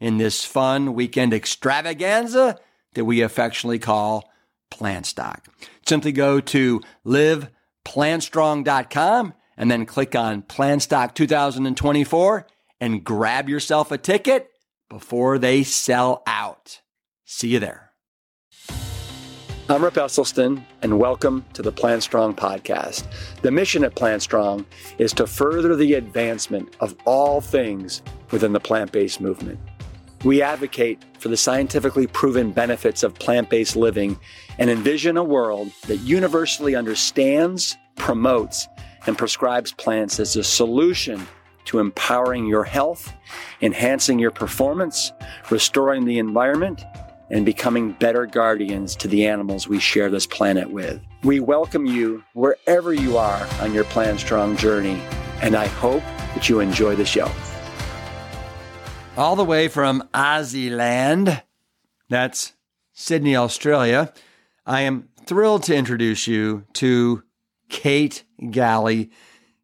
in this fun weekend extravaganza that we affectionately call Plant Stock. Simply go to liveplantstrong.com and then click on Plant Stock 2024 and grab yourself a ticket before they sell out. See you there. I'm Rip Esselstyn, and welcome to the Plant Strong podcast. The mission at Plant Strong is to further the advancement of all things within the plant based movement. We advocate for the scientifically proven benefits of plant based living and envision a world that universally understands, promotes, and prescribes plants as a solution to empowering your health, enhancing your performance, restoring the environment, and becoming better guardians to the animals we share this planet with. We welcome you wherever you are on your Plant Strong journey, and I hope that you enjoy the show. All the way from Aussie land, that's Sydney, Australia, I am thrilled to introduce you to Kate Galli.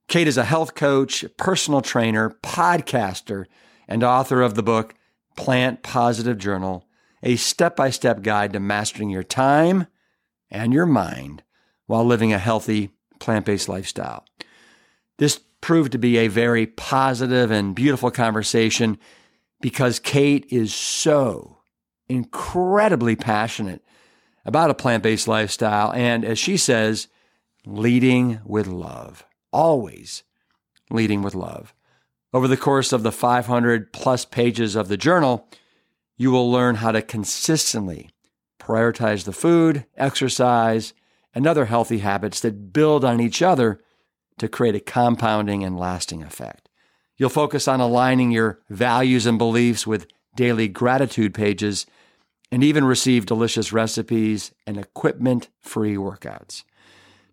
Kate is a health coach, personal trainer, podcaster, and author of the book Plant Positive Journal a step by step guide to mastering your time and your mind while living a healthy plant based lifestyle. This proved to be a very positive and beautiful conversation because Kate is so incredibly passionate about a plant based lifestyle. And as she says, leading with love, always leading with love. Over the course of the 500 plus pages of the journal, you will learn how to consistently prioritize the food, exercise, and other healthy habits that build on each other to create a compounding and lasting effect. You'll focus on aligning your values and beliefs with daily gratitude pages and even receive delicious recipes and equipment free workouts.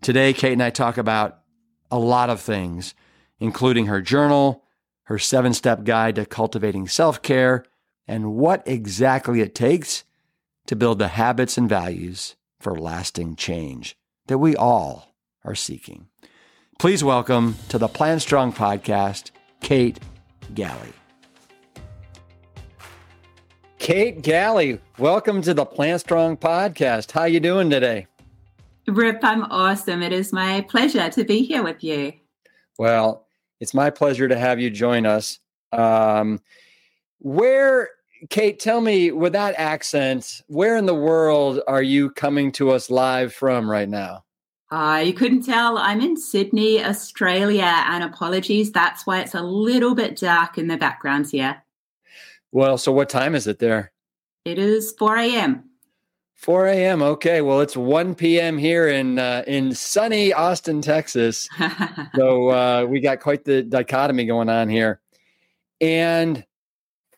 Today, Kate and I talk about a lot of things, including her journal, her seven step guide to cultivating self care, and what exactly it takes to build the habits and values for lasting change that we all are seeking. Please welcome to the Plant Strong podcast, Kate Galli. Kate Galli, welcome to the Plant Strong podcast. How you doing today? Rip, I'm awesome. It is my pleasure to be here with you. Well, it's my pleasure to have you join us. Um, where, Kate, tell me with that accent, where in the world are you coming to us live from right now? Uh, you couldn't tell. I'm in Sydney, Australia, and apologies. That's why it's a little bit dark in the background here. Well, so what time is it there? It is 4 a.m. 4 a.m. Okay, well, it's 1 p.m. here in uh, in sunny Austin, Texas. so uh, we got quite the dichotomy going on here. And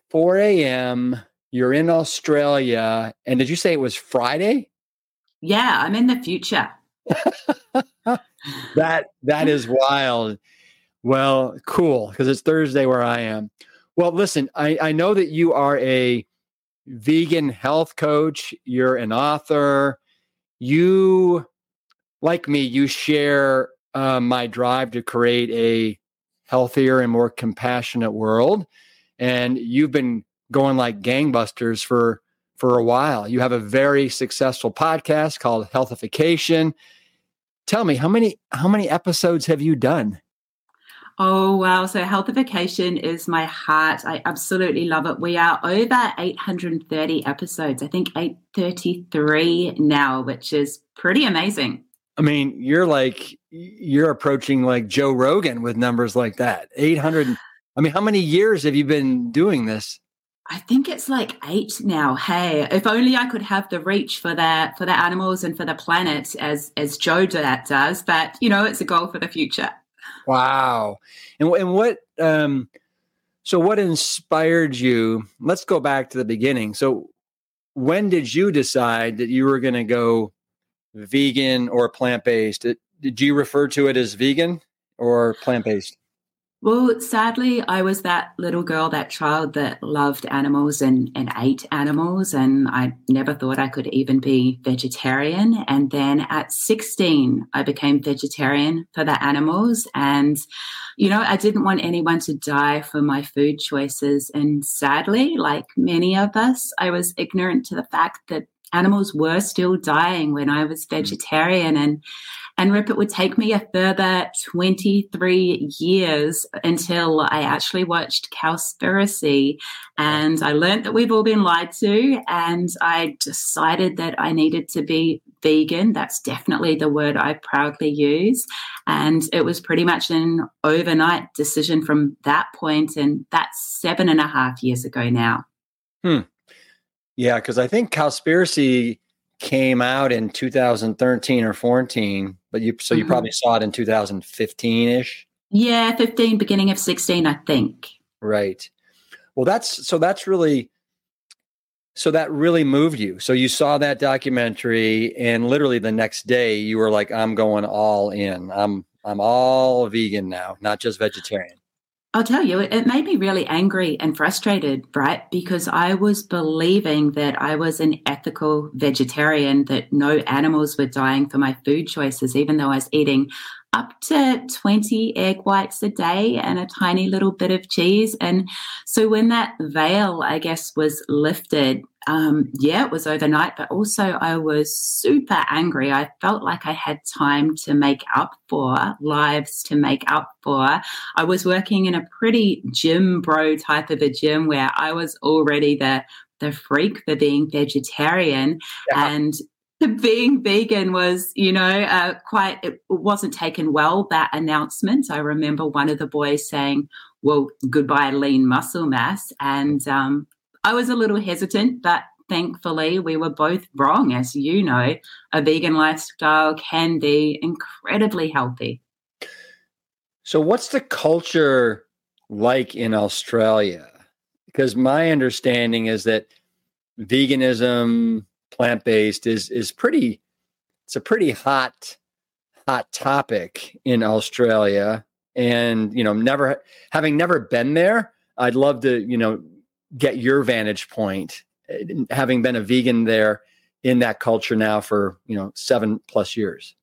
4 a.m. You're in Australia, and did you say it was Friday? Yeah, I'm in the future. that that is wild. Well, cool because it's Thursday where I am. Well, listen, I, I know that you are a vegan health coach. You're an author. you, like me, you share uh, my drive to create a healthier and more compassionate world. And you've been going like gangbusters for for a while. You have a very successful podcast called Healthification. Tell me how many how many episodes have you done? Oh, wow. So, healthification is my heart. I absolutely love it. We are over 830 episodes, I think 833 now, which is pretty amazing. I mean, you're like, you're approaching like Joe Rogan with numbers like that. 800. I mean, how many years have you been doing this? I think it's like eight now. Hey, if only I could have the reach for the for the animals and for the planet as as Joe does. But you know, it's a goal for the future. Wow. And, and what, um, so what inspired you? Let's go back to the beginning. So when did you decide that you were going to go vegan or plant based? Did, did you refer to it as vegan or plant based? Well, sadly, I was that little girl, that child that loved animals and, and ate animals. And I never thought I could even be vegetarian. And then at 16, I became vegetarian for the animals. And, you know, I didn't want anyone to die for my food choices. And sadly, like many of us, I was ignorant to the fact that animals were still dying when I was hmm. vegetarian. And and Rip, it would take me a further 23 years until I actually watched Cowspiracy and I learned that we've all been lied to. And I decided that I needed to be vegan. That's definitely the word I proudly use. And it was pretty much an overnight decision from that point, And that's seven and a half years ago now. Hmm. Yeah, because I think Cowspiracy came out in 2013 or 14, but you so you mm-hmm. probably saw it in 2015 ish. Yeah, 15, beginning of 16, I think. Right. Well, that's so that's really so that really moved you. So you saw that documentary, and literally the next day you were like, "I'm going all in. I'm I'm all vegan now, not just vegetarian." I'll tell you, it made me really angry and frustrated, right? Because I was believing that I was an ethical vegetarian, that no animals were dying for my food choices, even though I was eating up to 20 egg whites a day and a tiny little bit of cheese. And so when that veil, I guess, was lifted, um, yeah, it was overnight, but also I was super angry. I felt like I had time to make up for, lives to make up for. I was working in a pretty gym bro type of a gym where I was already the the freak for being vegetarian yeah. and being vegan was, you know, uh, quite, it wasn't taken well, that announcement. I remember one of the boys saying, well, goodbye, lean muscle mass. And um, I was a little hesitant, but thankfully we were both wrong. As you know, a vegan lifestyle can be incredibly healthy. So, what's the culture like in Australia? Because my understanding is that veganism, plant based is is pretty it's a pretty hot hot topic in Australia and you know never having never been there I'd love to you know get your vantage point eh, having been a vegan there in that culture now for you know 7 plus years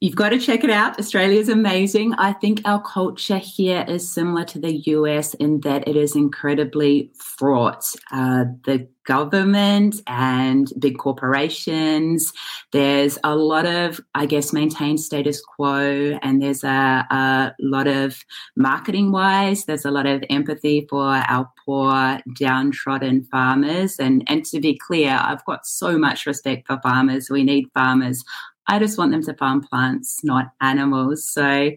You've got to check it out. Australia is amazing. I think our culture here is similar to the US in that it is incredibly fraught. Uh, the government and big corporations, there's a lot of, I guess, maintained status quo, and there's a, a lot of marketing wise, there's a lot of empathy for our poor, downtrodden farmers. And, and to be clear, I've got so much respect for farmers. We need farmers. I just want them to farm plants, not animals. So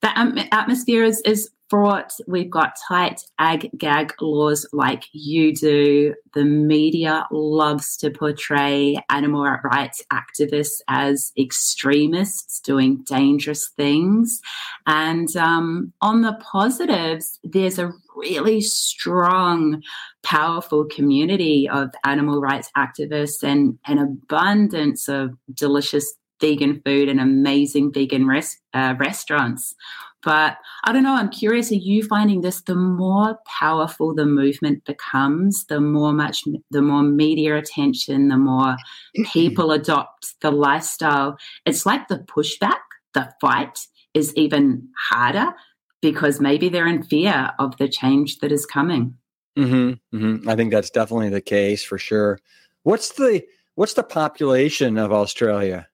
the atmosphere is, is fraught. We've got tight ag gag laws like you do. The media loves to portray animal rights activists as extremists doing dangerous things. And um, on the positives, there's a really strong, powerful community of animal rights activists and an abundance of delicious vegan food and amazing vegan res- uh, restaurants. But I don't know, I'm curious, are you finding this the more powerful the movement becomes, the more much the more media attention, the more people adopt the lifestyle. It's like the pushback, the fight is even harder because maybe they're in fear of the change that is coming. Mm-hmm, mm-hmm. I think that's definitely the case for sure. What's the what's the population of Australia?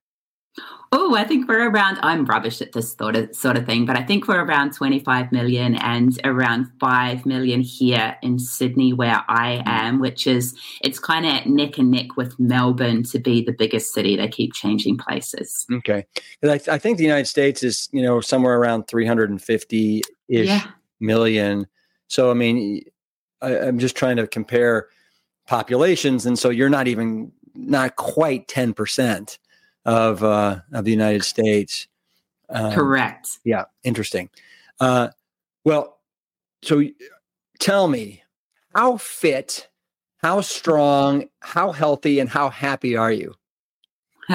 Oh, I think we're around. I'm rubbish at this sort of sort of thing, but I think we're around 25 million and around 5 million here in Sydney, where I am, which is it's kind of neck and neck with Melbourne to be the biggest city. They keep changing places. Okay, I, I think the United States is you know somewhere around 350 ish yeah. million. So I mean, I, I'm just trying to compare populations, and so you're not even not quite 10 percent of uh, of the United States. Um, Correct. Yeah, interesting. Uh, well, so tell me, how fit, how strong, how healthy, and how happy are you?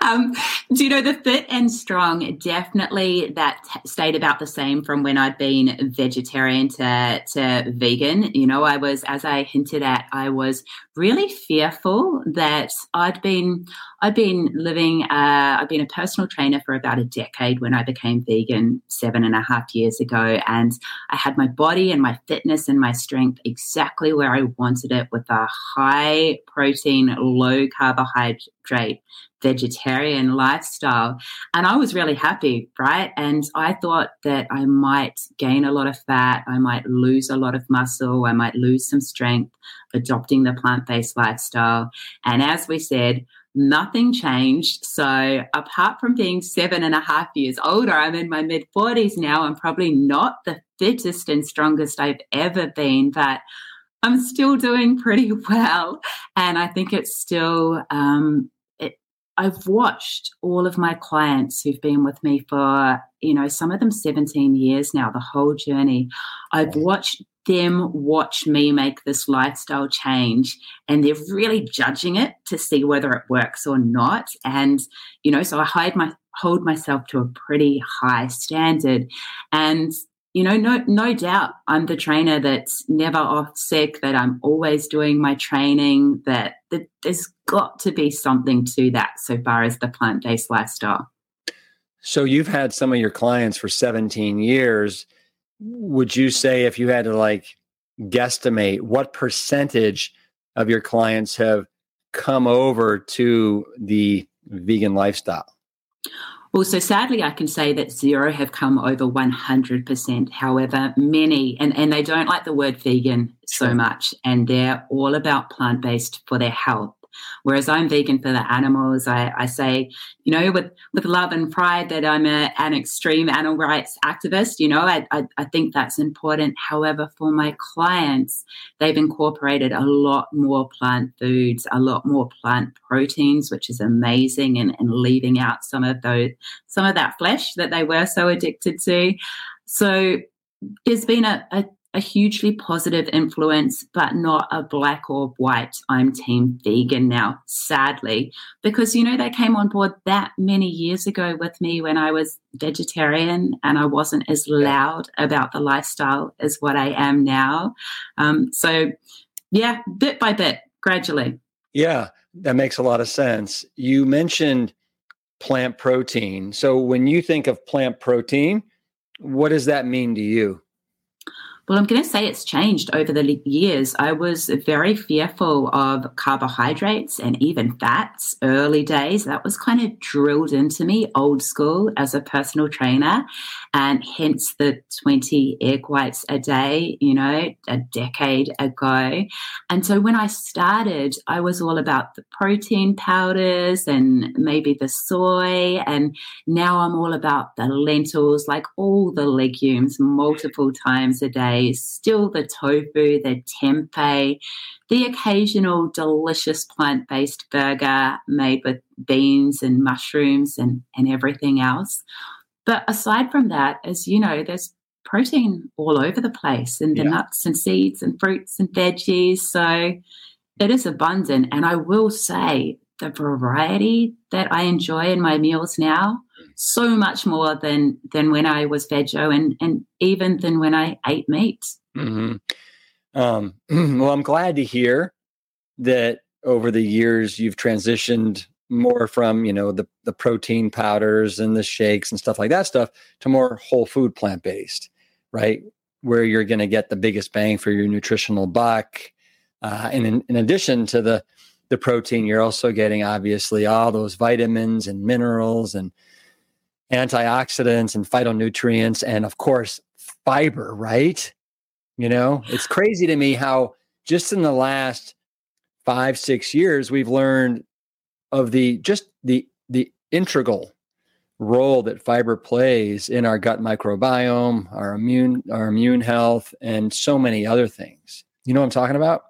um, do you know the fit and strong? Definitely that stayed about the same from when I'd been vegetarian to, to vegan. You know, I was, as I hinted at, I was really fearful that I'd been I'd been living uh, I've been a personal trainer for about a decade when I became vegan seven and a half years ago and I had my body and my fitness and my strength exactly where I wanted it with a high protein low carbohydrate vegetarian lifestyle. And I was really happy, right? And I thought that I might gain a lot of fat, I might lose a lot of muscle, I might lose some strength adopting the plant based lifestyle. And as we said, nothing changed. So, apart from being seven and a half years older, I'm in my mid 40s now. I'm probably not the fittest and strongest I've ever been, but I'm still doing pretty well. And I think it's still um, I've watched all of my clients who've been with me for, you know, some of them 17 years now, the whole journey. I've watched them watch me make this lifestyle change and they're really judging it to see whether it works or not. And, you know, so I hide my, hold myself to a pretty high standard. And you know, no, no doubt I'm the trainer that's never off sick, that I'm always doing my training, that, that there's got to be something to that so far as the plant based lifestyle. So you've had some of your clients for 17 years. Would you say if you had to like guesstimate what percentage of your clients have come over to the vegan lifestyle? Also, sadly, I can say that zero have come over 100%. However, many, and, and they don't like the word vegan so much, and they're all about plant based for their health. Whereas I'm vegan for the animals, I, I say, you know, with, with love and pride that I'm a, an extreme animal rights activist. You know, I, I, I think that's important. However, for my clients, they've incorporated a lot more plant foods, a lot more plant proteins, which is amazing, and, and leaving out some of those, some of that flesh that they were so addicted to. So there's been a, a a hugely positive influence, but not a black or white. I'm team vegan now, sadly, because, you know, they came on board that many years ago with me when I was vegetarian and I wasn't as loud about the lifestyle as what I am now. Um, so, yeah, bit by bit, gradually. Yeah, that makes a lot of sense. You mentioned plant protein. So, when you think of plant protein, what does that mean to you? Well, I'm going to say it's changed over the years. I was very fearful of carbohydrates and even fats early days. That was kind of drilled into me old school as a personal trainer, and hence the 20 egg whites a day, you know, a decade ago. And so when I started, I was all about the protein powders and maybe the soy. And now I'm all about the lentils, like all the legumes multiple times a day still the tofu, the tempeh, the occasional delicious plant based burger made with beans and mushrooms and, and everything else. But aside from that, as you know, there's protein all over the place in the yeah. nuts and seeds and fruits and veggies. So it is abundant. And I will say the variety that I enjoy in my meals now so much more than than when I was veggie and and even than when I ate meat. Mm-hmm. Um, well, I'm glad to hear that over the years you've transitioned more from you know the the protein powders and the shakes and stuff like that stuff to more whole food plant based, right? Where you're going to get the biggest bang for your nutritional buck. Uh, and in, in addition to the the protein, you're also getting obviously all those vitamins and minerals and antioxidants and phytonutrients, and of course, fiber, right? You know, it's crazy to me how just in the last five, six years, we've learned of the just the the integral role that fiber plays in our gut microbiome, our immune, our immune health, and so many other things. You know what I'm talking about?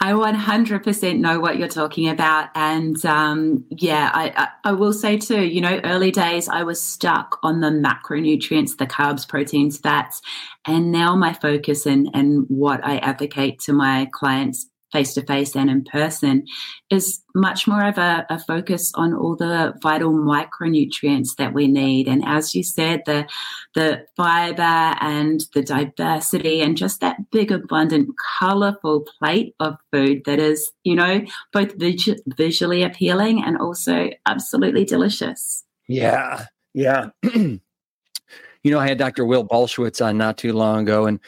I 100% know what you're talking about. And um, yeah, I, I, I, will say too, you know, early days I was stuck on the macronutrients, the carbs, proteins, fats. And now my focus and, and what I advocate to my clients face to face and in person is much more of a, a, focus on all the vital micronutrients that we need. And as you said, the the fiber and the diversity and just that big, abundant, colorful plate of food that is, you know, both vis- visually appealing and also absolutely delicious. Yeah. Yeah. you know, I had Dr. Will Bulsiewicz on not too long ago, and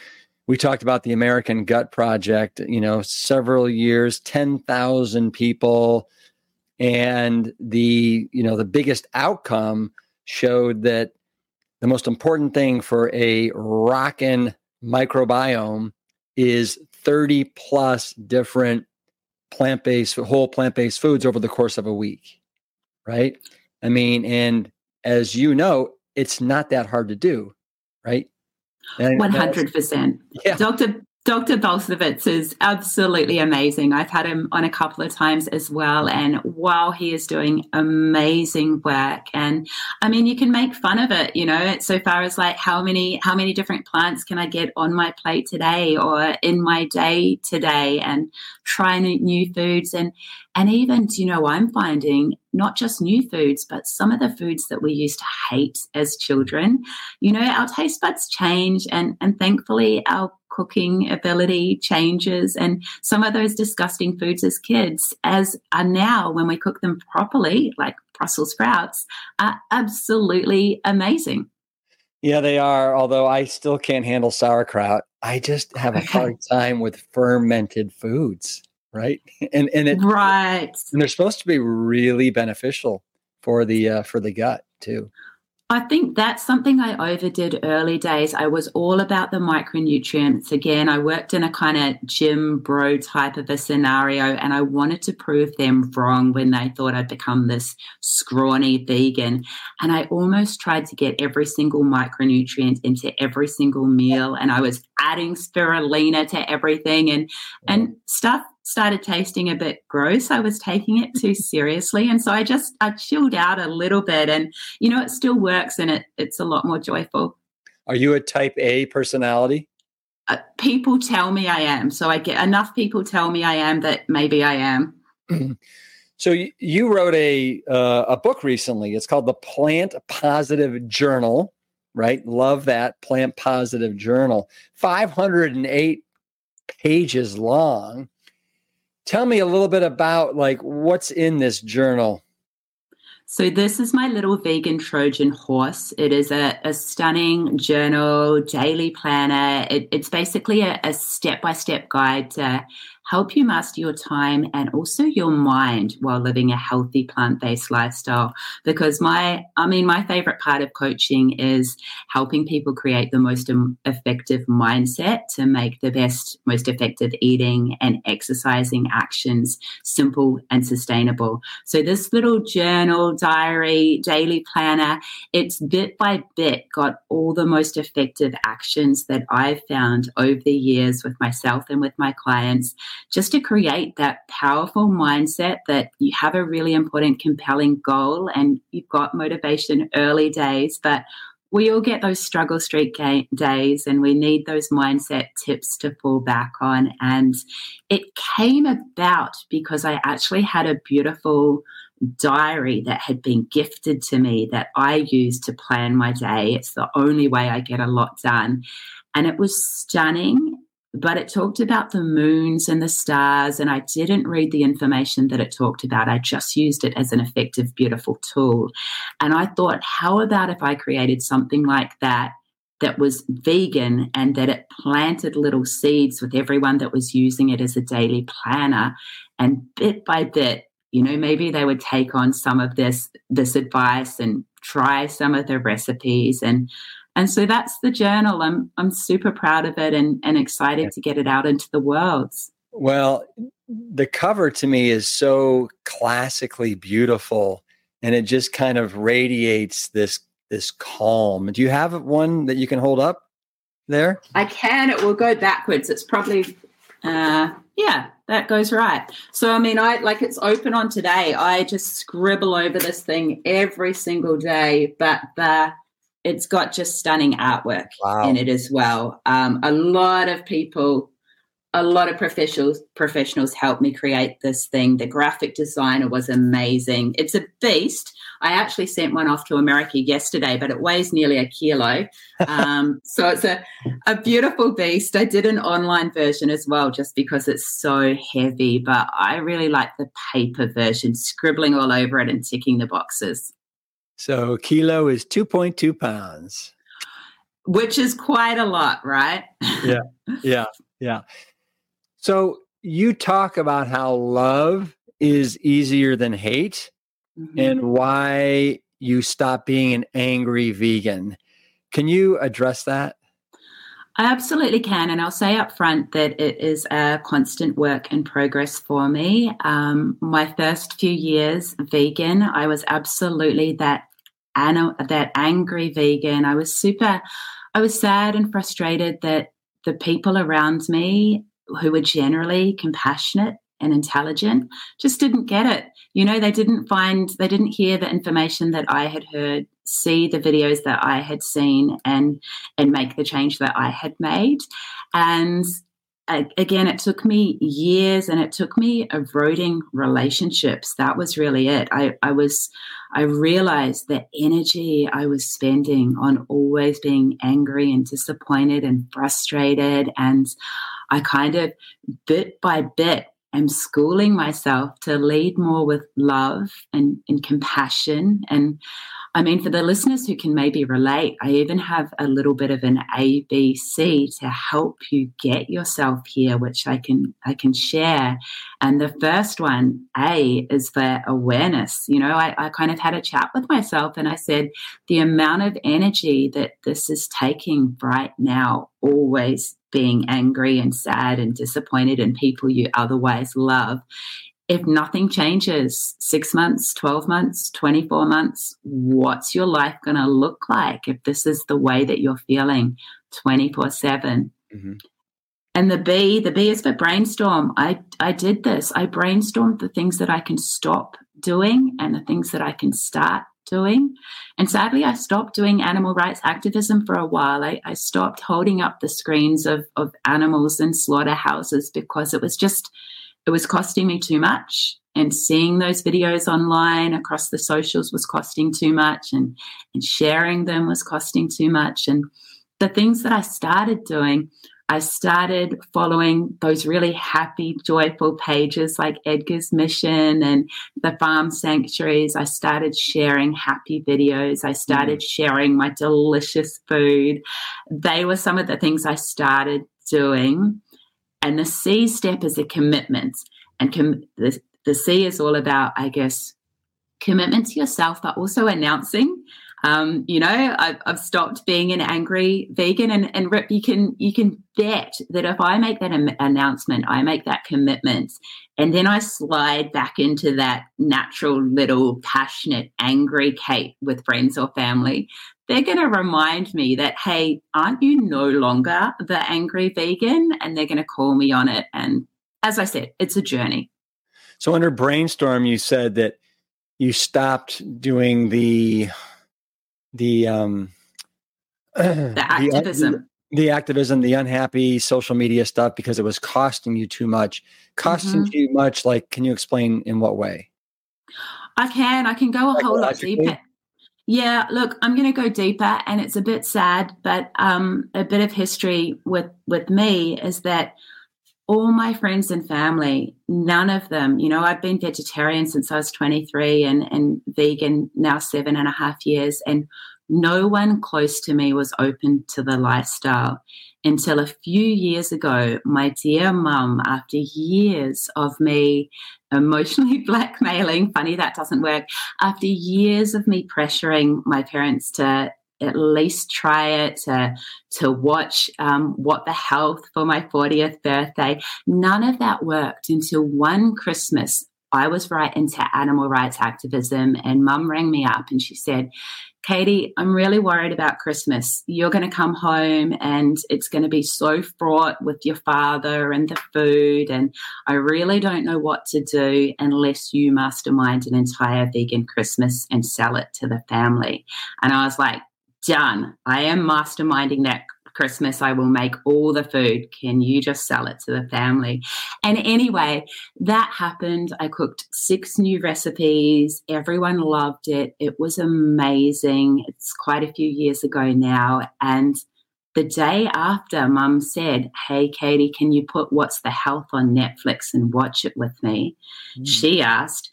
we talked about the American Gut Project, you know, several years, 10,000 people. And the, you know, the biggest outcome showed that the most important thing for a rockin' microbiome is 30 plus different plant based, whole plant based foods over the course of a week. Right. I mean, and as you know, it's not that hard to do. Right. One hundred percent. Doctor Dr. Bulsiewicz is absolutely amazing. I've had him on a couple of times as well. And while he is doing amazing work, and I mean, you can make fun of it, you know, so far as like how many, how many different plants can I get on my plate today or in my day today and try new foods. And, and even, you know, I'm finding not just new foods, but some of the foods that we used to hate as children, you know, our taste buds change and, and thankfully our cooking ability changes and some of those disgusting foods as kids as are now when we cook them properly like brussels sprouts are absolutely amazing. Yeah they are although i still can't handle sauerkraut. I just have a hard time with fermented foods right and and it right and they're supposed to be really beneficial for the uh, for the gut too I think that's something I overdid early days. I was all about the micronutrients. Again, I worked in a kind of gym bro type of a scenario, and I wanted to prove them wrong when they thought I'd become this scrawny vegan. And I almost tried to get every single micronutrient into every single meal, and I was adding spirulina to everything and and stuff started tasting a bit gross. I was taking it too seriously. And so I just I chilled out a little bit and you know it still works and it it's a lot more joyful. Are you a type A personality? Uh, people tell me I am. So I get enough people tell me I am that maybe I am. so you, you wrote a uh, a book recently. It's called The Plant Positive Journal, right? Love that Plant Positive Journal. 508 pages long tell me a little bit about like what's in this journal so this is my little vegan trojan horse it is a, a stunning journal daily planner it, it's basically a, a step-by-step guide to help you master your time and also your mind while living a healthy plant-based lifestyle. Because my i mean my favorite part of coaching is helping people create the most effective mindset to make the best most effective eating and exercising actions simple and sustainable. So this little journal diary daily planner it's bit by bit got all the most effective actions that i've found over the years with myself and with my clients just to create that powerful mindset that you have a really important, compelling goal and you've got motivation early days, but we all get those struggle street ga- days and we need those mindset tips to fall back on. And it came about because I actually had a beautiful diary that had been gifted to me that I use to plan my day. It's the only way I get a lot done. And it was stunning but it talked about the moons and the stars, and I didn't read the information that it talked about. I just used it as an effective, beautiful tool. And I thought, how about if I created something like that? That was vegan and that it planted little seeds with everyone that was using it as a daily planner. And bit by bit, you know, maybe they would take on some of this this advice and try some of the recipes and and so that's the journal. I'm I'm super proud of it and, and excited yeah. to get it out into the world. Well, the cover to me is so classically beautiful and it just kind of radiates this this calm. Do you have one that you can hold up there? I can. It will go backwards. It's probably uh yeah, that goes right. So I mean I like it's open on today. I just scribble over this thing every single day, but the it's got just stunning artwork wow. in it as well. Um, a lot of people, a lot of professionals professionals helped me create this thing. The graphic designer was amazing. It's a beast. I actually sent one off to America yesterday, but it weighs nearly a kilo. Um, so it's a, a beautiful beast. I did an online version as well, just because it's so heavy, but I really like the paper version, scribbling all over it and ticking the boxes. So kilo is 2.2 pounds. Which is quite a lot, right? yeah. Yeah. Yeah. So you talk about how love is easier than hate mm-hmm. and why you stop being an angry vegan. Can you address that? I absolutely can. And I'll say up front that it is a constant work in progress for me. Um, my first few years vegan, I was absolutely that that angry vegan. I was super, I was sad and frustrated that the people around me who were generally compassionate and intelligent just didn't get it. You know, they didn't find, they didn't hear the information that I had heard, see the videos that I had seen, and and make the change that I had made. And again, it took me years and it took me eroding relationships. That was really it. I, I was, I realized the energy I was spending on always being angry and disappointed and frustrated. And I kind of bit by bit am schooling myself to lead more with love and, and compassion and I mean, for the listeners who can maybe relate, I even have a little bit of an ABC to help you get yourself here, which I can I can share. And the first one, A, is for awareness. You know, I, I kind of had a chat with myself and I said, the amount of energy that this is taking right now, always being angry and sad and disappointed in people you otherwise love if nothing changes six months, 12 months, 24 months, what's your life going to look like if this is the way that you're feeling 24 7? Mm-hmm. And the B, the B is for brainstorm. I, I did this. I brainstormed the things that I can stop doing and the things that I can start doing. And sadly, I stopped doing animal rights activism for a while. I, I stopped holding up the screens of, of animals in slaughterhouses because it was just it was costing me too much and seeing those videos online across the socials was costing too much and and sharing them was costing too much and the things that I started doing I started following those really happy, joyful pages like Edgar's Mission and the farm sanctuaries. I started sharing happy videos. I started mm. sharing my delicious food. They were some of the things I started doing. And the C step is a commitment. And com- the, the C is all about, I guess, commitment to yourself, but also announcing. Um, you know, I've, I've, stopped being an angry vegan, and, and Rip, you can you can bet that if I make that am- announcement, I make that commitment, and then I slide back into that natural little passionate angry Kate with friends or family, they're going to remind me that, hey, aren't you no longer the angry vegan? And they're going to call me on it. And as I said, it's a journey. So, under brainstorm, you said that you stopped doing the the um, the activism. The, the, activism, the unhappy social media stuff because it was costing you too much. Costing mm-hmm. too much, like, can you explain in what way? I can. I can go a whole lot deeper. Yeah, look, I'm going to go deeper, and it's a bit sad, but um, a bit of history with with me is that all my friends and family, none of them, you know, I've been vegetarian since I was 23 and, and vegan now seven and a half years. And no one close to me was open to the lifestyle until a few years ago. My dear mum, after years of me emotionally blackmailing, funny that doesn't work, after years of me pressuring my parents to at least try it to to watch um, what the health for my 40th birthday none of that worked until one christmas i was right into animal rights activism and mum rang me up and she said katie i'm really worried about christmas you're going to come home and it's going to be so fraught with your father and the food and i really don't know what to do unless you mastermind an entire vegan christmas and sell it to the family and i was like done. I am masterminding that Christmas. I will make all the food. Can you just sell it to the family? And anyway, that happened. I cooked six new recipes. Everyone loved it. It was amazing. It's quite a few years ago now. And the day after, mum said, Hey, Katie, can you put What's the Health on Netflix and watch it with me? Mm. She asked.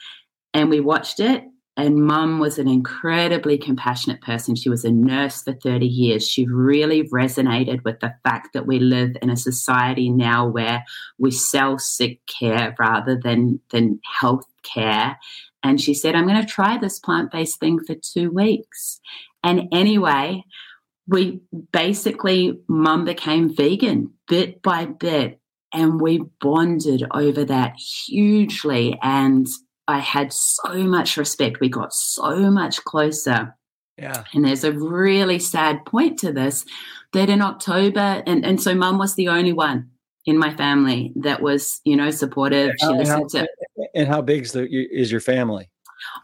And we watched it and mum was an incredibly compassionate person. She was a nurse for 30 years. She really resonated with the fact that we live in a society now where we sell sick care rather than, than health care. And she said, I'm going to try this plant based thing for two weeks. And anyway, we basically, mum became vegan bit by bit. And we bonded over that hugely. And I had so much respect. We got so much closer. Yeah. And there's a really sad point to this that in October, and, and so mum was the only one in my family that was, you know, supportive. And how, she listened and how, to. And how big is, the, is your family?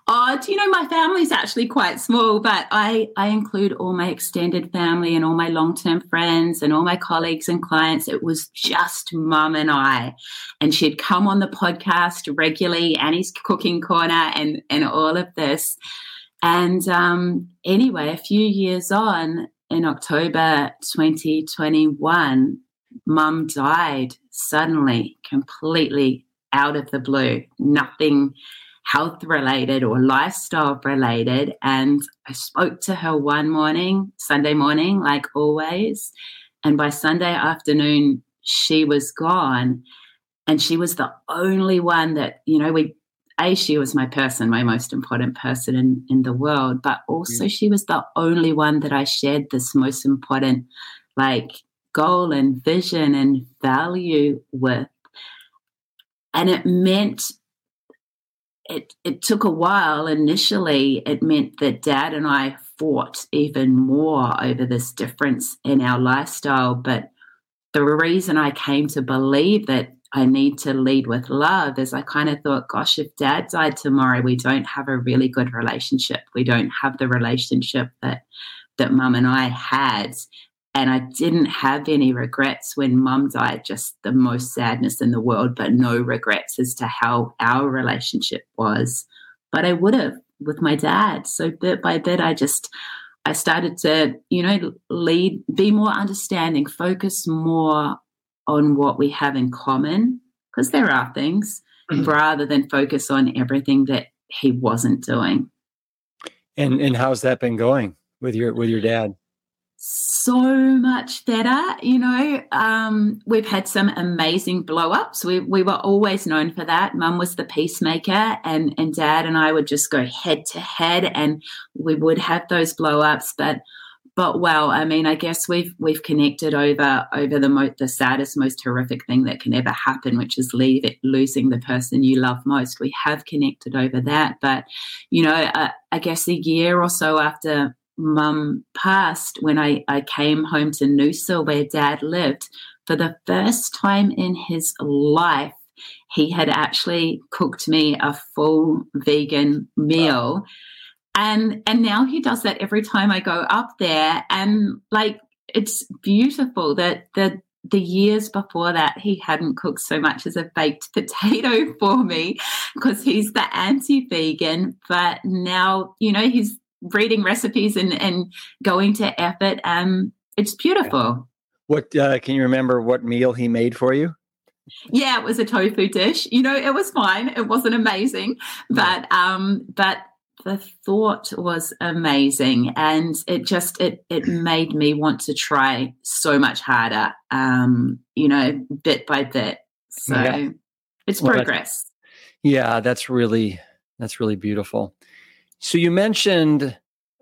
Oh, do you know my family's actually quite small, but I I include all my extended family and all my long term friends and all my colleagues and clients. It was just mum and I, and she'd come on the podcast regularly, Annie's Cooking Corner, and and all of this. And um, anyway, a few years on, in October 2021, mum died suddenly, completely out of the blue. Nothing health related or lifestyle related. And I spoke to her one morning, Sunday morning, like always. And by Sunday afternoon, she was gone. And she was the only one that, you know, we, A, she was my person, my most important person in, in the world, but also mm. she was the only one that I shared this most important, like, goal and vision and value with. And it meant it, it took a while. Initially, it meant that dad and I fought even more over this difference in our lifestyle. But the reason I came to believe that I need to lead with love is I kind of thought, gosh, if dad died tomorrow, we don't have a really good relationship. We don't have the relationship that that mum and I had. And I didn't have any regrets when mum died, just the most sadness in the world, but no regrets as to how our relationship was. But I would have with my dad. So bit by bit, I just, I started to, you know, lead, be more understanding, focus more on what we have in common, because there are things, mm-hmm. rather than focus on everything that he wasn't doing. And and how's that been going with your with your dad? So much better. You know, um, we've had some amazing blow ups. We, we were always known for that. Mum was the peacemaker, and, and dad and I would just go head to head, and we would have those blow ups. But but well, I mean, I guess we've we've connected over over the mo- the saddest, most horrific thing that can ever happen, which is leave it, losing the person you love most. We have connected over that, but you know, uh, I guess a year or so after mum passed, when I, I came home to Noosa, where dad lived, for the first time in his life, he had actually cooked me a full vegan meal. and and now he does that every time I go up there, and like it's beautiful that the the years before that he hadn't cooked so much as a baked potato for me because he's the anti-vegan. But now you know he's reading recipes and and going to effort um it's beautiful. What uh, can you remember what meal he made for you? Yeah it was a tofu dish. You know it was fine. It wasn't amazing but um but the thought was amazing and it just it it made me want to try so much harder um you know bit by bit. So yeah. it's well, progress. That's, yeah that's really that's really beautiful so you mentioned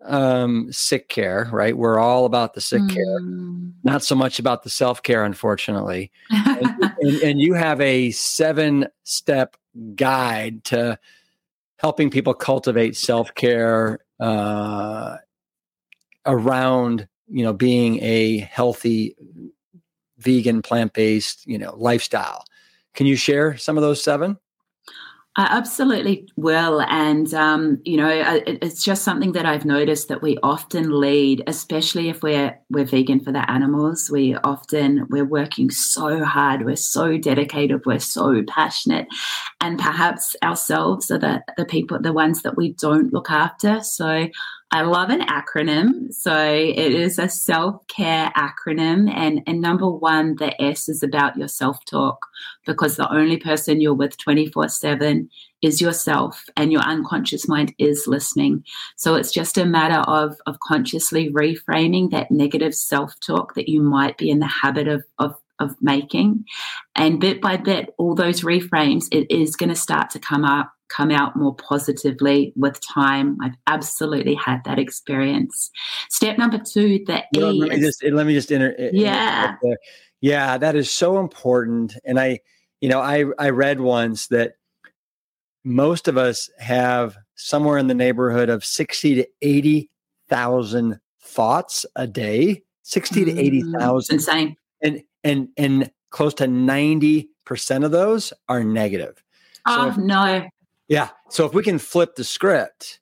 um sick care right we're all about the sick mm. care not so much about the self-care unfortunately and, and, and you have a seven step guide to helping people cultivate self care uh, around you know being a healthy vegan plant based you know lifestyle. Can you share some of those seven? I absolutely will. And, um, you know, it, it's just something that I've noticed that we often lead, especially if we're, we're vegan for the animals. We often, we're working so hard. We're so dedicated. We're so passionate. And perhaps ourselves are the, the people, the ones that we don't look after. So I love an acronym. So it is a self care acronym. And, and number one, the S is about your self talk because the only person you're with 24 7 is yourself and your unconscious mind is listening. So it's just a matter of, of consciously reframing that negative self talk that you might be in the habit of, of of making and bit by bit all those reframes it is going to start to come up come out more positively with time. I've absolutely had that experience. Step number two, the E. Let me just let me just inter. Yeah. Yeah, that is so important. And I, you know, I I read once that most of us have somewhere in the neighborhood of sixty to eighty thousand thoughts a day. Sixty mm, to 80,000. mm. Insane. And and and close to ninety percent of those are negative. Oh so no. Yeah. So if we can flip the script,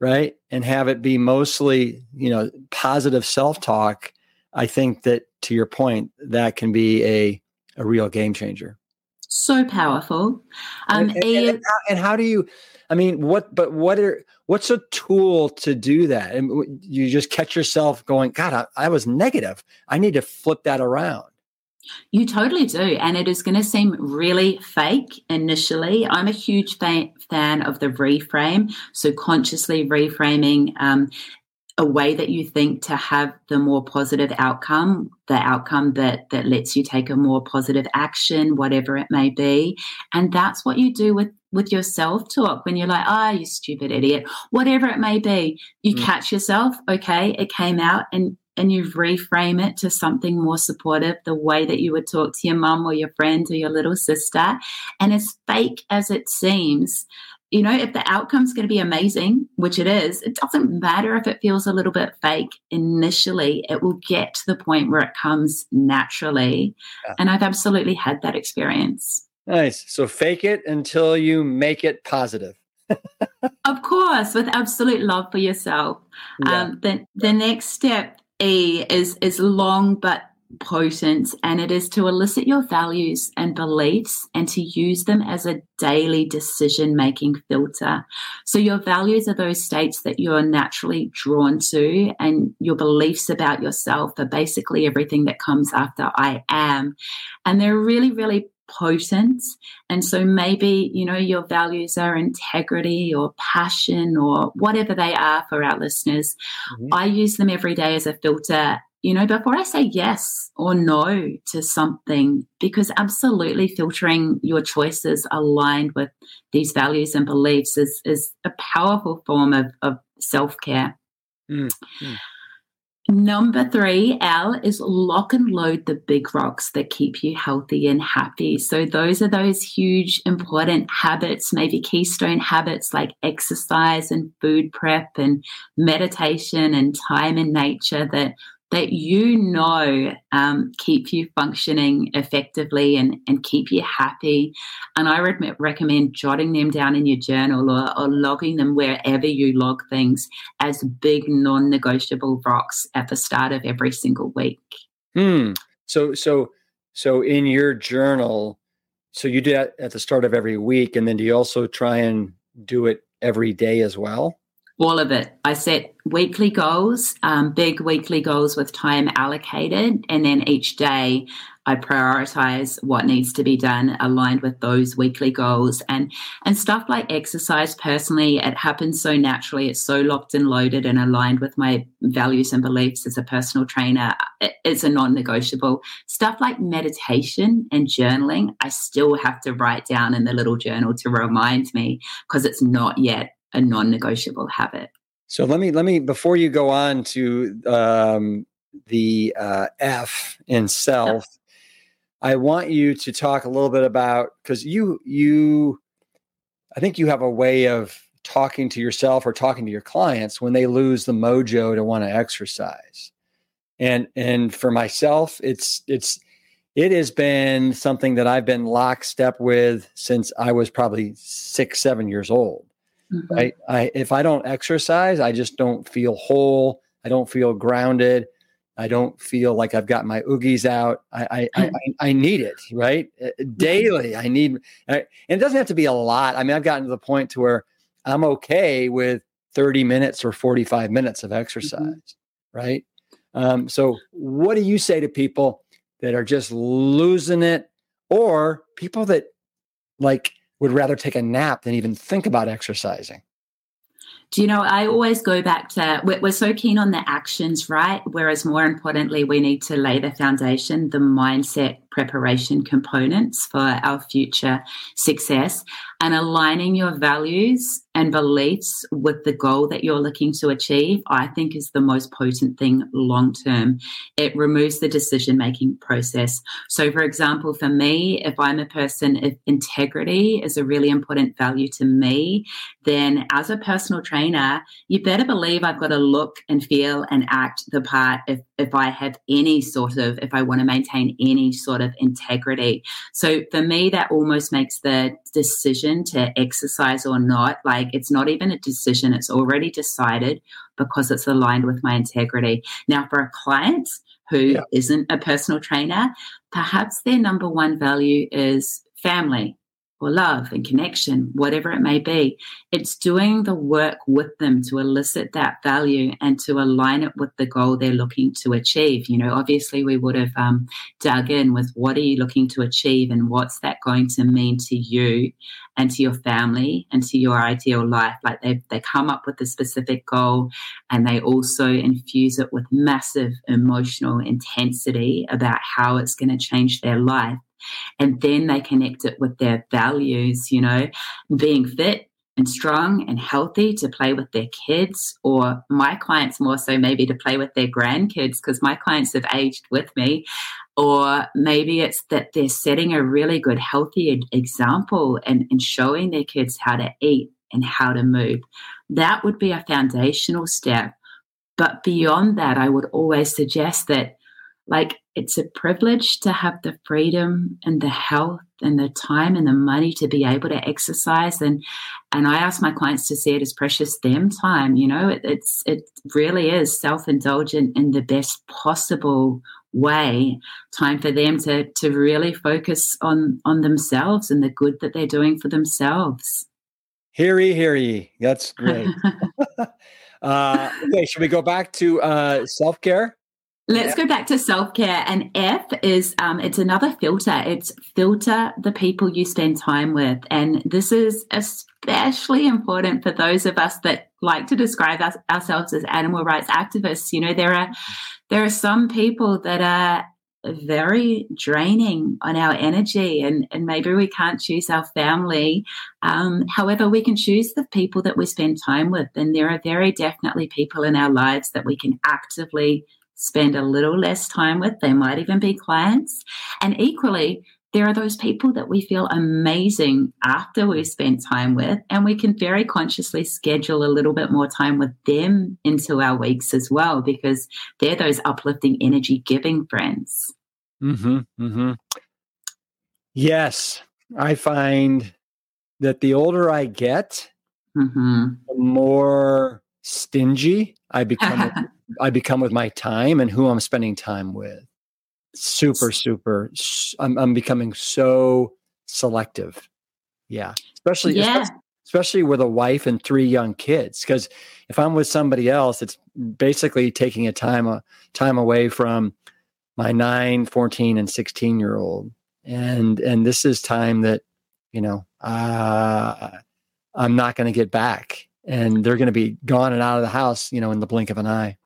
right, and have it be mostly, you know, positive self-talk, I think that to your point, that can be a a real game changer. So powerful. Um, and, and, and, how, and how do you? I mean, what? But what are? What's a tool to do that? And you just catch yourself going, God, I, I was negative. I need to flip that around. You totally do. And it is going to seem really fake initially. I'm a huge fan, fan of the reframe. So, consciously reframing um, a way that you think to have the more positive outcome, the outcome that, that lets you take a more positive action, whatever it may be. And that's what you do with with your self talk when you're like, ah, oh, you stupid idiot, whatever it may be. You mm. catch yourself, okay, it came out, and and you reframe it to something more supportive, the way that you would talk to your mum or your friend or your little sister. And as fake as it seems, you know, if the outcome's going to be amazing, which it is, it doesn't matter if it feels a little bit fake initially. It will get to the point where it comes naturally. Yeah. And I've absolutely had that experience. Nice. So fake it until you make it positive. of course, with absolute love for yourself. Yeah. Um, the, the next step E is is long but potent and it is to elicit your values and beliefs and to use them as a daily decision making filter. So your values are those states that you're naturally drawn to and your beliefs about yourself are basically everything that comes after I am. And they're really, really potent. And so maybe, you know, your values are integrity or passion or whatever they are for our listeners. Mm-hmm. I use them every day as a filter, you know, before I say yes or no to something, because absolutely filtering your choices aligned with these values and beliefs is, is a powerful form of, of self care. Mm-hmm. Number three, L, is lock and load the big rocks that keep you healthy and happy. So, those are those huge, important habits, maybe keystone habits like exercise and food prep and meditation and time in nature that that you know um, keep you functioning effectively and, and keep you happy. And I would recommend jotting them down in your journal or, or logging them wherever you log things as big non negotiable rocks at the start of every single week. Hmm. So, so, so in your journal, so you do that at the start of every week, and then do you also try and do it every day as well? All of it. I set weekly goals, um, big weekly goals with time allocated, and then each day I prioritize what needs to be done aligned with those weekly goals and and stuff like exercise. Personally, it happens so naturally. It's so locked and loaded and aligned with my values and beliefs as a personal trainer. It's a non-negotiable. Stuff like meditation and journaling, I still have to write down in the little journal to remind me because it's not yet a non-negotiable habit. So let me let me before you go on to um, the uh, F in self, I want you to talk a little bit about because you you I think you have a way of talking to yourself or talking to your clients when they lose the mojo to want to exercise. And and for myself, it's it's it has been something that I've been lockstep with since I was probably six, seven years old. Mm-hmm. Right. I if I don't exercise, I just don't feel whole. I don't feel grounded. I don't feel like I've got my oogies out. I I, I, I need it right uh, daily. I need, and it doesn't have to be a lot. I mean, I've gotten to the point to where I'm okay with 30 minutes or 45 minutes of mm-hmm. exercise, mm-hmm. right? Um, so, what do you say to people that are just losing it, or people that like would rather take a nap than even think about exercising. Do you know, I always go back to we're, we're, so keen on the actions, right? Whereas more importantly, we need to lay the foundation, the mindset preparation components for our future success and aligning your values and beliefs with the goal that you're looking to achieve, I think is the most potent thing long term. It removes the decision making process. So, for example, for me, if I'm a person, if integrity is a really important value to me, then as a personal trainer, you better believe I've got to look and feel and act the part if, if I have any sort of, if I want to maintain any sort of integrity. So, for me, that almost makes the decision to exercise or not like like it's not even a decision, it's already decided because it's aligned with my integrity. Now, for a client who yeah. not a personal trainer, perhaps their number one value is family or love and connection, whatever it may be. It's doing the work with them to elicit that value and to align it with the goal they're looking to achieve. You know, obviously, we would have um, dug in with what are you looking to achieve and what's that going to mean to you and to your family and to your ideal life. Like they they come up with a specific goal and they also infuse it with massive emotional intensity about how it's going to change their life and then they connect it with their values, you know, being fit and strong and healthy to play with their kids, or my clients more so maybe to play with their grandkids because my clients have aged with me. Or maybe it's that they're setting a really good, healthy example and, and showing their kids how to eat and how to move. That would be a foundational step. But beyond that, I would always suggest that like it's a privilege to have the freedom and the health and the time and the money to be able to exercise. And and I ask my clients to see it as precious them time you know? It, it's it really is self-indulgent in the best possible way time for them to to really focus on on themselves and the good that they're doing for themselves. Hear ye hear ye. That's great. Uh okay should we go back to uh self-care Let's go back to self care. And F is um, it's another filter. It's filter the people you spend time with, and this is especially important for those of us that like to describe us, ourselves as animal rights activists. You know, there are there are some people that are very draining on our energy and, and maybe we can't choose our family um, however we can choose the people that we spend time with and there are very definitely people in our lives that we can actively spend a little less time with. They might even be clients. And equally, there are those people that we feel amazing after we've spent time with, and we can very consciously schedule a little bit more time with them into our weeks as well, because they're those uplifting, energy giving friends. Hmm. Hmm. Yes, I find that the older I get, mm-hmm. the more stingy. I become. I become with my time and who I'm spending time with. Super super I'm, I'm becoming so selective. Yeah. Especially yeah. especially, especially with a wife and three young kids because if i'm with somebody else it's basically taking a time a time away from my 9 14 and 16 year old and and this is time that you know uh, i'm not going to get back and they're going to be gone and out of the house you know in the blink of an eye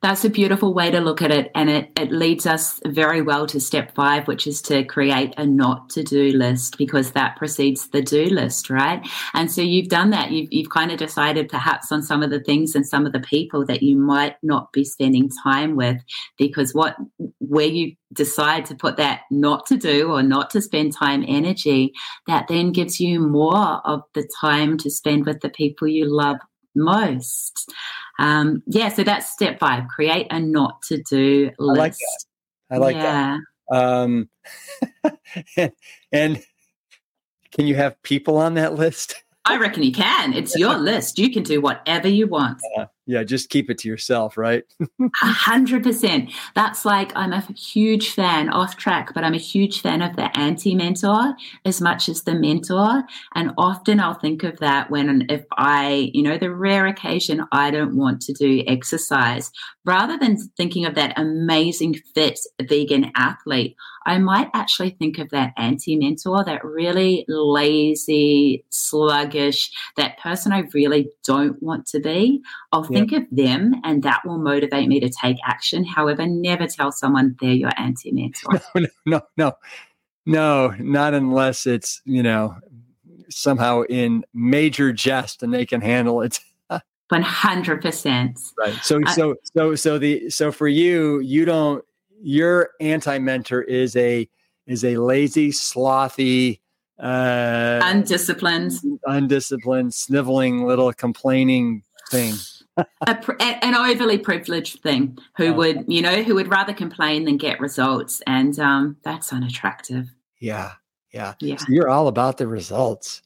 that's a beautiful way to look at it. And it, it leads us very well to step five, which is to create a not to do list because that precedes the do list, right? And so you've done that. You've, you've kind of decided perhaps on some of the things and some of the people that you might not be spending time with because what, where you decide to put that not to do or not to spend time energy, that then gives you more of the time to spend with the people you love most. Um, yeah, so that's step five create a not to do list. I like that. I like yeah. that. Um, and, and can you have people on that list? I reckon you can. It's your list. You can do whatever you want. Yeah, yeah just keep it to yourself, right? A hundred percent. That's like I'm a huge fan, off track, but I'm a huge fan of the anti-mentor as much as the mentor. And often I'll think of that when if I, you know, the rare occasion I don't want to do exercise, rather than thinking of that amazing fit vegan athlete, I might actually think of that anti mentor, that really lazy, sluggish, that person I really don't want to be. I'll think of them and that will motivate me to take action. However, never tell someone they're your anti mentor. No, no, no, no, not unless it's, you know, somehow in major jest and they can handle it. One hundred percent. Right. So, so, so, so the so for you, you don't your anti-mentor is a is a lazy, slothy, uh, undisciplined, undisciplined, sniveling little complaining thing. an overly privileged thing who would you know who would rather complain than get results. And um, that's unattractive. Yeah yeah. Yeah. So you're all about the results.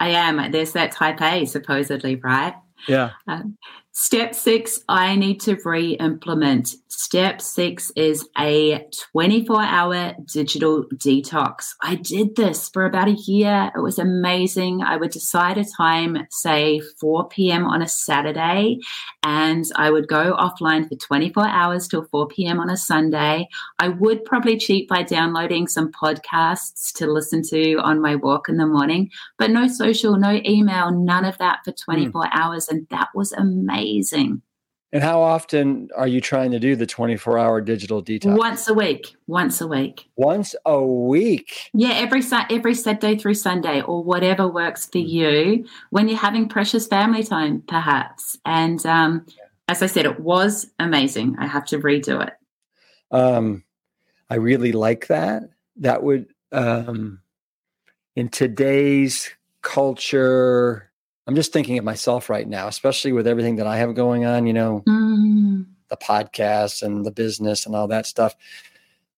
I am. There's that type a supposedly right? Yeah. Um, Step six, I need to re implement. Step six is a 24 hour digital detox. I did this for about a year. It was amazing. I would decide a time, say 4 p.m. on a Saturday, and I would go offline for 24 hours till 4 p.m. on a Sunday. I would probably cheat by downloading some podcasts to listen to on my walk in the morning, but no social, no email, none of that for 24 mm. hours. And that was amazing amazing. And how often are you trying to do the 24 hour digital detox? Once a week. Once a week. Once a week. Yeah, every every Saturday through Sunday or whatever works for mm. you when you're having precious family time, perhaps. And um, yeah. as I said, it was amazing. I have to redo it. Um, I really like that. That would, um, in today's culture, I'm just thinking of myself right now, especially with everything that I have going on, you know, mm. the podcast and the business and all that stuff.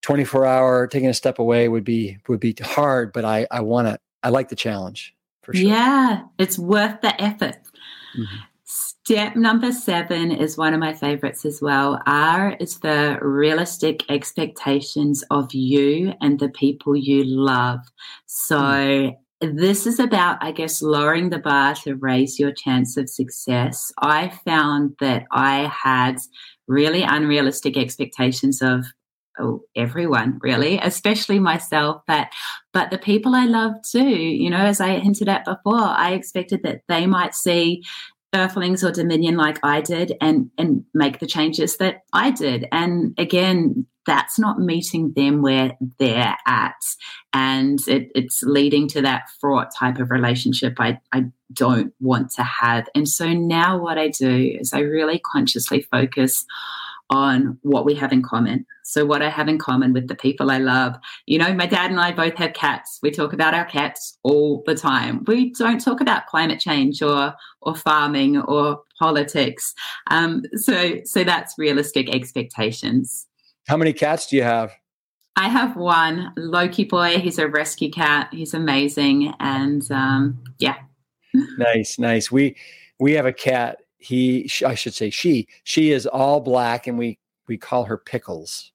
24 hour taking a step away would be would be hard, but I I want to I like the challenge for sure. Yeah, it's worth the effort. Mm-hmm. Step number seven is one of my favorites as well. R is the realistic expectations of you and the people you love. So, mm this is about, I guess, lowering the bar to raise your chance of success. I found that I had really unrealistic expectations of oh, everyone, really, especially myself, but but the people I love too. You know, as I hinted at before, I expected that they might see Earthlings or Dominion like I did and and make the changes that I did. And again, that's not meeting them where they're at. And it, it's leading to that fraught type of relationship I, I don't want to have. And so now what I do is I really consciously focus on what we have in common. So, what I have in common with the people I love. You know, my dad and I both have cats. We talk about our cats all the time. We don't talk about climate change or or farming or politics. Um, so, so that's realistic expectations. How many cats do you have? I have one Loki boy. He's a rescue cat. He's amazing, and um, yeah. nice, nice. We we have a cat he i should say she she is all black and we we call her pickles.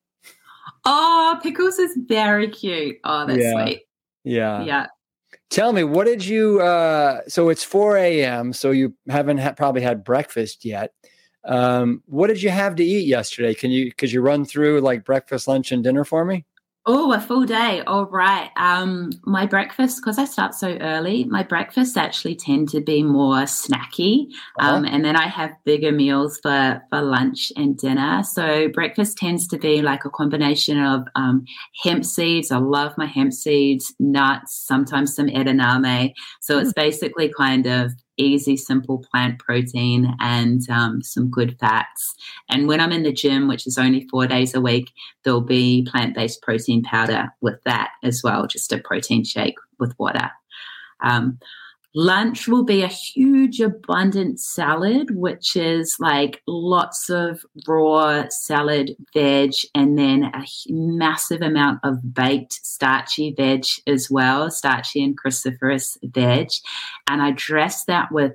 Oh pickles is very cute. Oh that's yeah. sweet. Yeah. Yeah. Tell me what did you uh so it's 4 a.m so you haven't ha- probably had breakfast yet. Um what did you have to eat yesterday? Can you could you run through like breakfast lunch and dinner for me Oh, a full day. All right. Um, my breakfast, because I start so early, my breakfasts actually tend to be more snacky. Um, uh-huh. And then I have bigger meals for, for lunch and dinner. So breakfast tends to be like a combination of um, hemp seeds. I love my hemp seeds, nuts, sometimes some edamame. So it's hmm. basically kind of easy, simple plant protein and um, some good fats. And when I'm in the gym, which is only four days a week, there'll be plant based protein powder with that as well, just a protein shake with water. Um, Lunch will be a huge, abundant salad, which is like lots of raw salad veg and then a massive amount of baked starchy veg as well, starchy and cruciferous veg. And I dress that with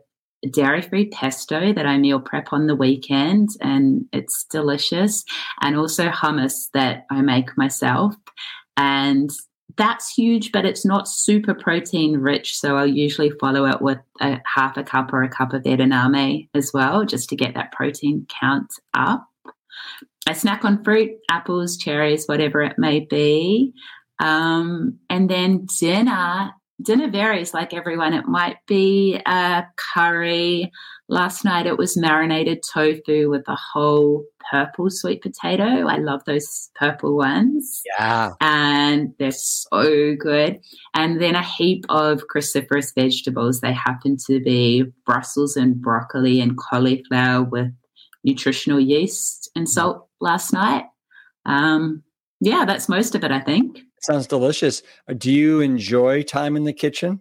dairy free pesto that I meal prep on the weekend, and it's delicious. And also hummus that I make myself. And that's huge, but it's not super protein rich. So I'll usually follow it with a half a cup or a cup of edamame as well, just to get that protein count up. I snack on fruit, apples, cherries, whatever it may be. Um, and then dinner, dinner varies like everyone. It might be a curry. Last night it was marinated tofu with a whole purple sweet potato. I love those purple ones. Yeah. And they're so good. And then a heap of cruciferous vegetables. They happen to be Brussels and broccoli and cauliflower with nutritional yeast and salt last night. Um, yeah, that's most of it, I think. Sounds delicious. Do you enjoy time in the kitchen?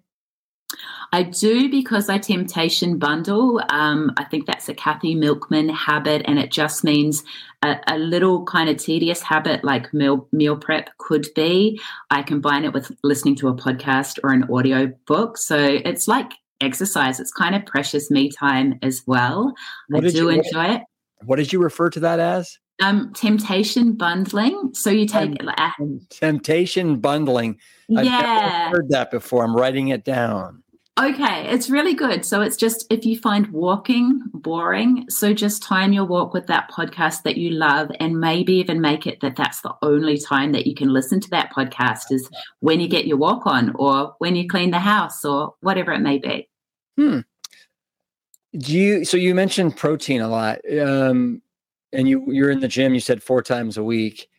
I do because I temptation bundle. Um, I think that's a Katy Milkman habit, and it just means a, a, little kind of tedious habit like meal meal prep could be. I combine it with listening to a podcast or an audio book, so it's like exercise. It's kind of precious me time as well. What I do you, enjoy what, it. What did you refer to that as? Um, temptation bundling. So you take um, temptation bundling. I've yeah, heard that before. I'm writing it down. Okay, it's really good. So it's just if you find walking boring, so just time your walk with that podcast that you love and maybe even make it that that's the only time that you can listen to that podcast is when you get your walk on or when you clean the house or whatever it may be. Hmm. Do you so you mentioned protein a lot. Um and you you're in the gym, you said 4 times a week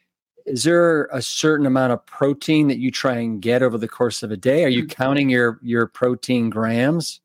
is there a certain amount of protein that you try and get over the course of a day? Are you mm-hmm. counting your your protein grams?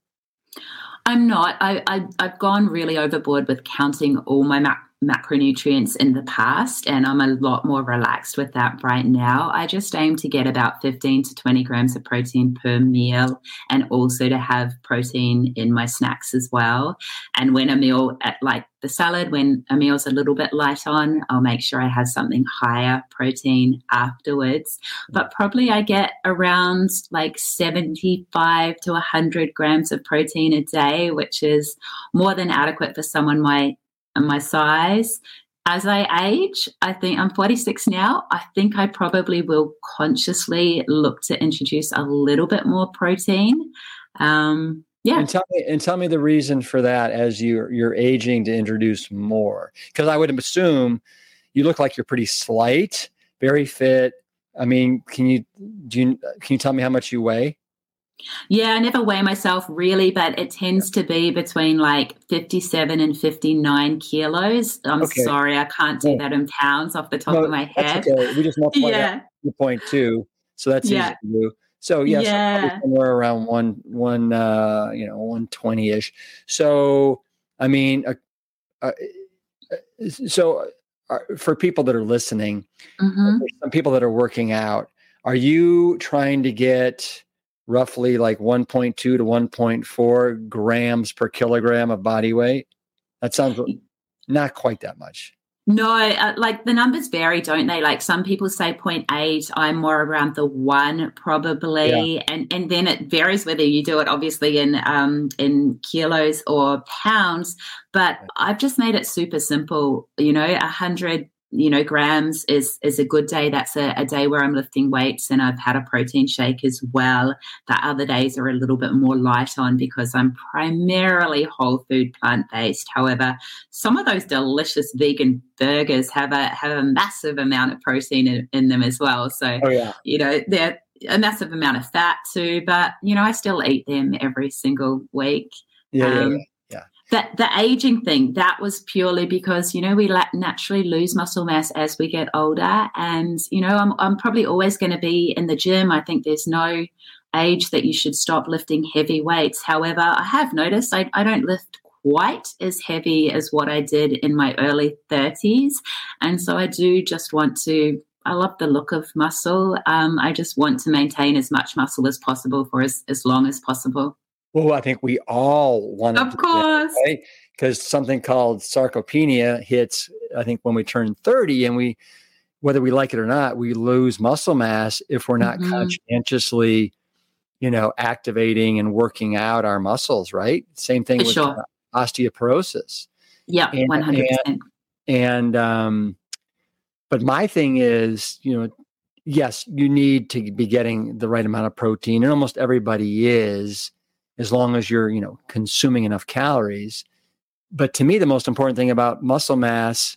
I'm not. I, I have gone really overboard with counting all my mac- macronutrients in the past, and I'm a lot more relaxed with that right now. I just aim to get about 15 to 20 grams of protein per meal, and also to have protein in my snacks as well. And when a meal at like the salad, when a meal's a little bit light on, I'll make sure I have something higher protein afterwards. But probably I get around like 75 to 100 grams of protein a day, which is more than adequate for someone my and my size. As I age, I think I'm 46 now. I think I probably will consciously look to introduce a little bit more protein. Um, yeah. And tell me and tell me the reason for that as you're you're aging to introduce more. Because I would assume you look like you're pretty slight, very fit. I mean, can you do you can you tell me how much you weigh? Yeah, I never weigh myself really, but it tends to be between like 57 and 59 kilos. I'm okay. sorry, I can't do that in pounds off the top no, of my head. okay. We just multiply yeah. that point two. So that's yeah. easy to do. So yes, yeah. somewhere around one one uh, you know, 120 ish. So I mean uh, uh, so are, for people that are listening, mm-hmm. some people that are working out, are you trying to get roughly like 1.2 to 1.4 grams per kilogram of body weight? That sounds not quite that much. No, uh, like the numbers vary, don't they? Like some people say 0.8. I'm more around the one, probably, yeah. and and then it varies whether you do it obviously in um in kilos or pounds. But I've just made it super simple. You know, a hundred you know, grams is is a good day. That's a, a, day where I'm lifting weights and I've had a protein shake as well. The other days are a little bit more light on because I'm primarily whole food plant based. However, some of those delicious vegan burgers have a have a massive amount of protein in, in them as well. So oh, yeah. you know, they're a massive amount of fat too, but you know, I still eat them every single week. Yeah, um, yeah that the aging thing that was purely because you know we naturally lose muscle mass as we get older and you know i'm, I'm probably always going to be in the gym i think there's no age that you should stop lifting heavy weights however i have noticed i, I don't lift quite as heavy as what i did in my early 30s and so i do just want to I love the look of muscle. Um, I just want to maintain as much muscle as possible for as, as long as possible. Well, I think we all want to. Of course. Because something called sarcopenia hits, I think, when we turn 30, and we, whether we like it or not, we lose muscle mass if we're not mm-hmm. conscientiously, you know, activating and working out our muscles, right? Same thing For with sure. osteoporosis. Yeah, and, 100%. And, and um, but my thing is, you know, yes, you need to be getting the right amount of protein, and almost everybody is as long as you're, you know, consuming enough calories. But to me, the most important thing about muscle mass,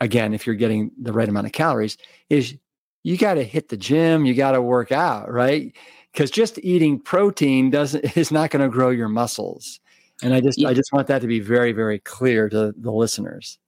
again, if you're getting the right amount of calories, is you got to hit the gym, you got to work out, right? Because just eating protein doesn't is not going to grow your muscles. And I just yeah. I just want that to be very very clear to the listeners.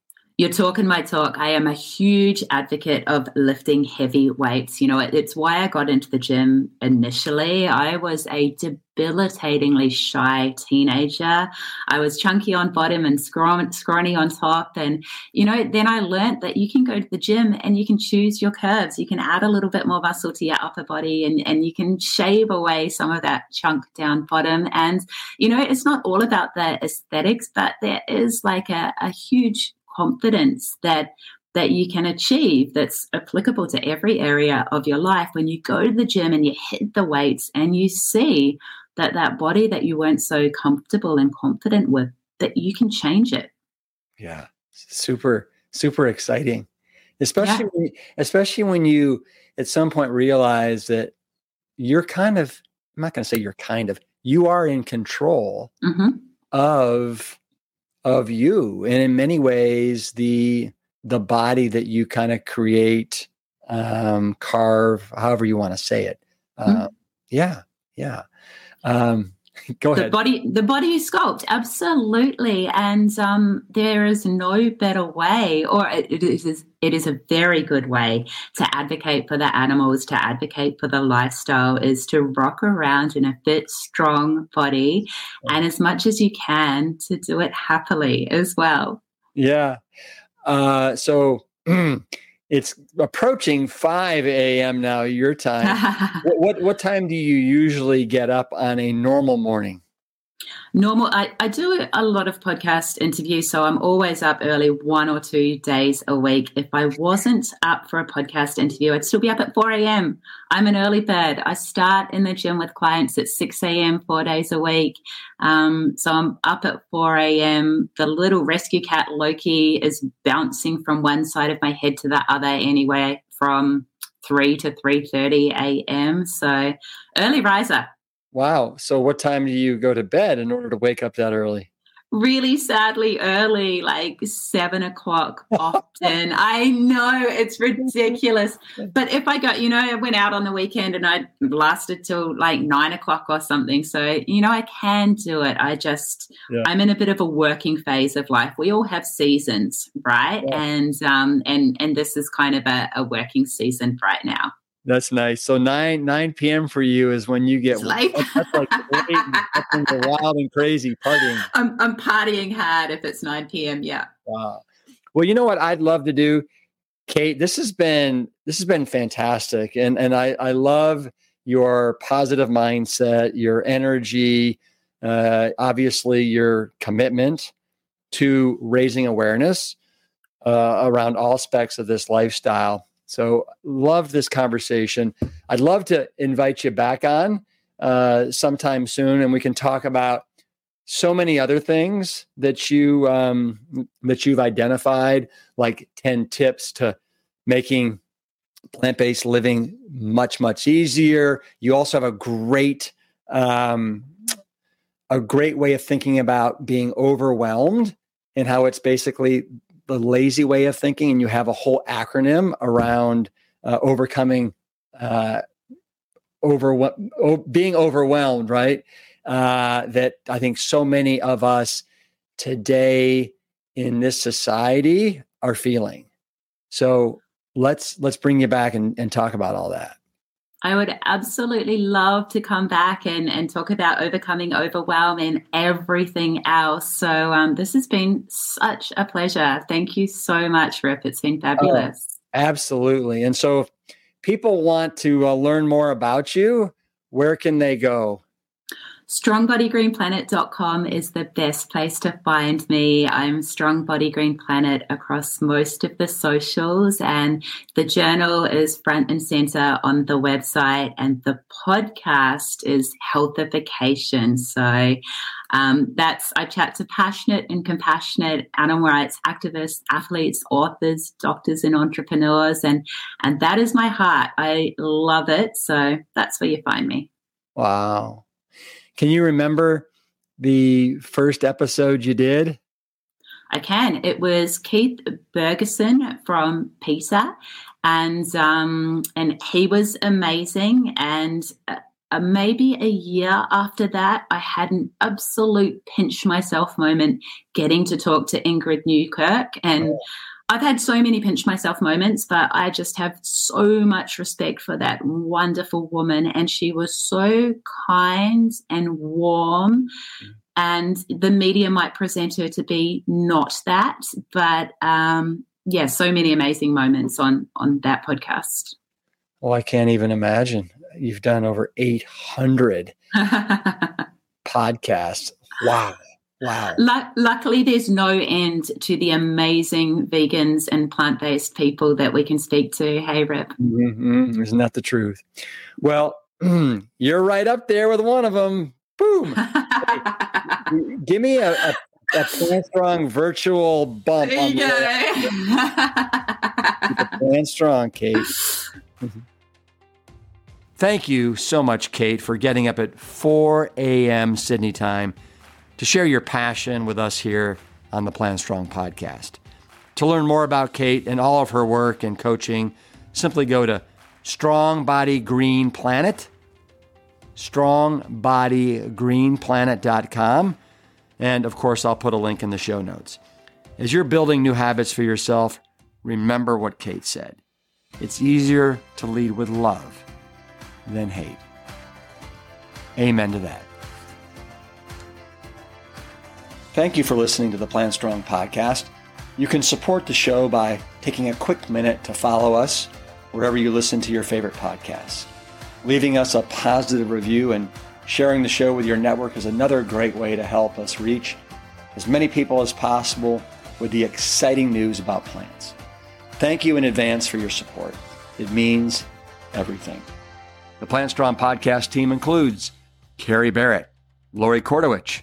You're talking my talk. I am a huge advocate of lifting heavy weights. You know, it, it's why I got into the gym initially. I was a debilitatingly shy teenager. I was chunky on bottom and scrawny on top. And, you know, then I learned that you can go to the gym and you can choose your curves. You can add a little bit more muscle to your upper body and, and you can shave away some of that chunk down bottom. And, you know, it's not all about the aesthetics, but there is like a, a huge confidence that that you can achieve that's applicable to every area of your life when you go to the gym and you hit the weights and you see that that body that you weren't so comfortable and confident with that you can change it yeah super super exciting especially yeah. when, especially when you at some point realize that you're kind of i'm not going to say you're kind of you are in control mm-hmm. of of you and in many ways the the body that you kind of create um carve however you want to say it mm-hmm. yeah yeah um Go ahead. The body, the body you sculpt, absolutely, and um, there is no better way, or it, it is it is a very good way to advocate for the animals, to advocate for the lifestyle, is to rock around in a fit, strong body, and as much as you can to do it happily as well. Yeah. Uh, so. it's approaching 5 a.m. now, your time. what, what, what time do you usually get up on a normal morning? Normal, I, I do a lot of podcast interviews, so I'm always up early one or two days a week. If I wasn't up for a podcast interview, I'd still be up at 4 a.m. I'm an early bird. I start in the gym with clients at 6 a.m., four days a week. Um, so I'm up at 4 a.m. The little rescue cat Loki is bouncing from one side of my head to the other anyway from 3 to 3.30 a.m. So early riser. Wow. So what time do you go to bed in order to wake up that early? Really sadly early, like seven o'clock often. I know it's ridiculous. But if I got, you know, I went out on the weekend and I lasted till like nine o'clock or something. So, you know, I can do it. I just, yeah. I'm in a bit of a working phase of life. We all have seasons, right? Yeah. And, um, and, and this is kind of a, a working season right now. That's nice. So nine nine p.m. for you is when you get like that's like wild and crazy partying. I'm I'm partying hard if it's nine p.m. Yeah. Wow. Well, you know what I'd love to do, Kate. This has been this has been fantastic, and and I I love your positive mindset, your energy, uh, obviously your commitment to raising awareness uh, around all aspects of this lifestyle. So, love this conversation. I'd love to invite you back on uh, sometime soon, and we can talk about so many other things that you um, that you've identified, like ten tips to making plant-based living much much easier. You also have a great um, a great way of thinking about being overwhelmed and how it's basically the lazy way of thinking, and you have a whole acronym around uh, overcoming uh, over being overwhelmed, right? Uh, that I think so many of us today in this society are feeling. So let's let's bring you back and, and talk about all that. I would absolutely love to come back and, and talk about overcoming overwhelm and everything else. So, um, this has been such a pleasure. Thank you so much, Rip. It's been fabulous. Oh, absolutely. And so, if people want to uh, learn more about you, where can they go? StrongBodyGreenPlanet.com is the best place to find me. I'm Strong Body Green Planet across most of the socials, and the journal is front and center on the website, and the podcast is Healthification. So um, that's I chat to passionate and compassionate animal rights activists, athletes, authors, doctors, and entrepreneurs, and and that is my heart. I love it. So that's where you find me. Wow. Can you remember the first episode you did? I can. It was Keith Bergeson from PETA, and um, and he was amazing. And uh, maybe a year after that, I had an absolute pinch myself moment getting to talk to Ingrid Newkirk, and oh. I've had so many pinch myself moments, but I just have so much respect for that wonderful woman. And she was so kind and warm. And the media might present her to be not that, but um, yeah, so many amazing moments on on that podcast. Well, I can't even imagine. You've done over 800 podcasts. Wow. Wow. L- luckily, there's no end to the amazing vegans and plant based people that we can speak to. Hey, Rip. Mm-hmm. Isn't that the truth? Well, you're right up there with one of them. Boom. hey, give me a, a, a Plant Strong virtual bump. There On yeah. Plant Strong, Kate. Mm-hmm. Thank you so much, Kate, for getting up at 4 a.m. Sydney time to share your passion with us here on the Plant Strong podcast. To learn more about Kate and all of her work and coaching, simply go to Strong Body Green Planet, strongbodygreenplanet.com. And of course, I'll put a link in the show notes. As you're building new habits for yourself, remember what Kate said. It's easier to lead with love than hate. Amen to that. Thank you for listening to the Plant Strong podcast. You can support the show by taking a quick minute to follow us wherever you listen to your favorite podcasts. Leaving us a positive review and sharing the show with your network is another great way to help us reach as many people as possible with the exciting news about plants. Thank you in advance for your support. It means everything. The Plant Strong podcast team includes Carrie Barrett, Lori Kordowich,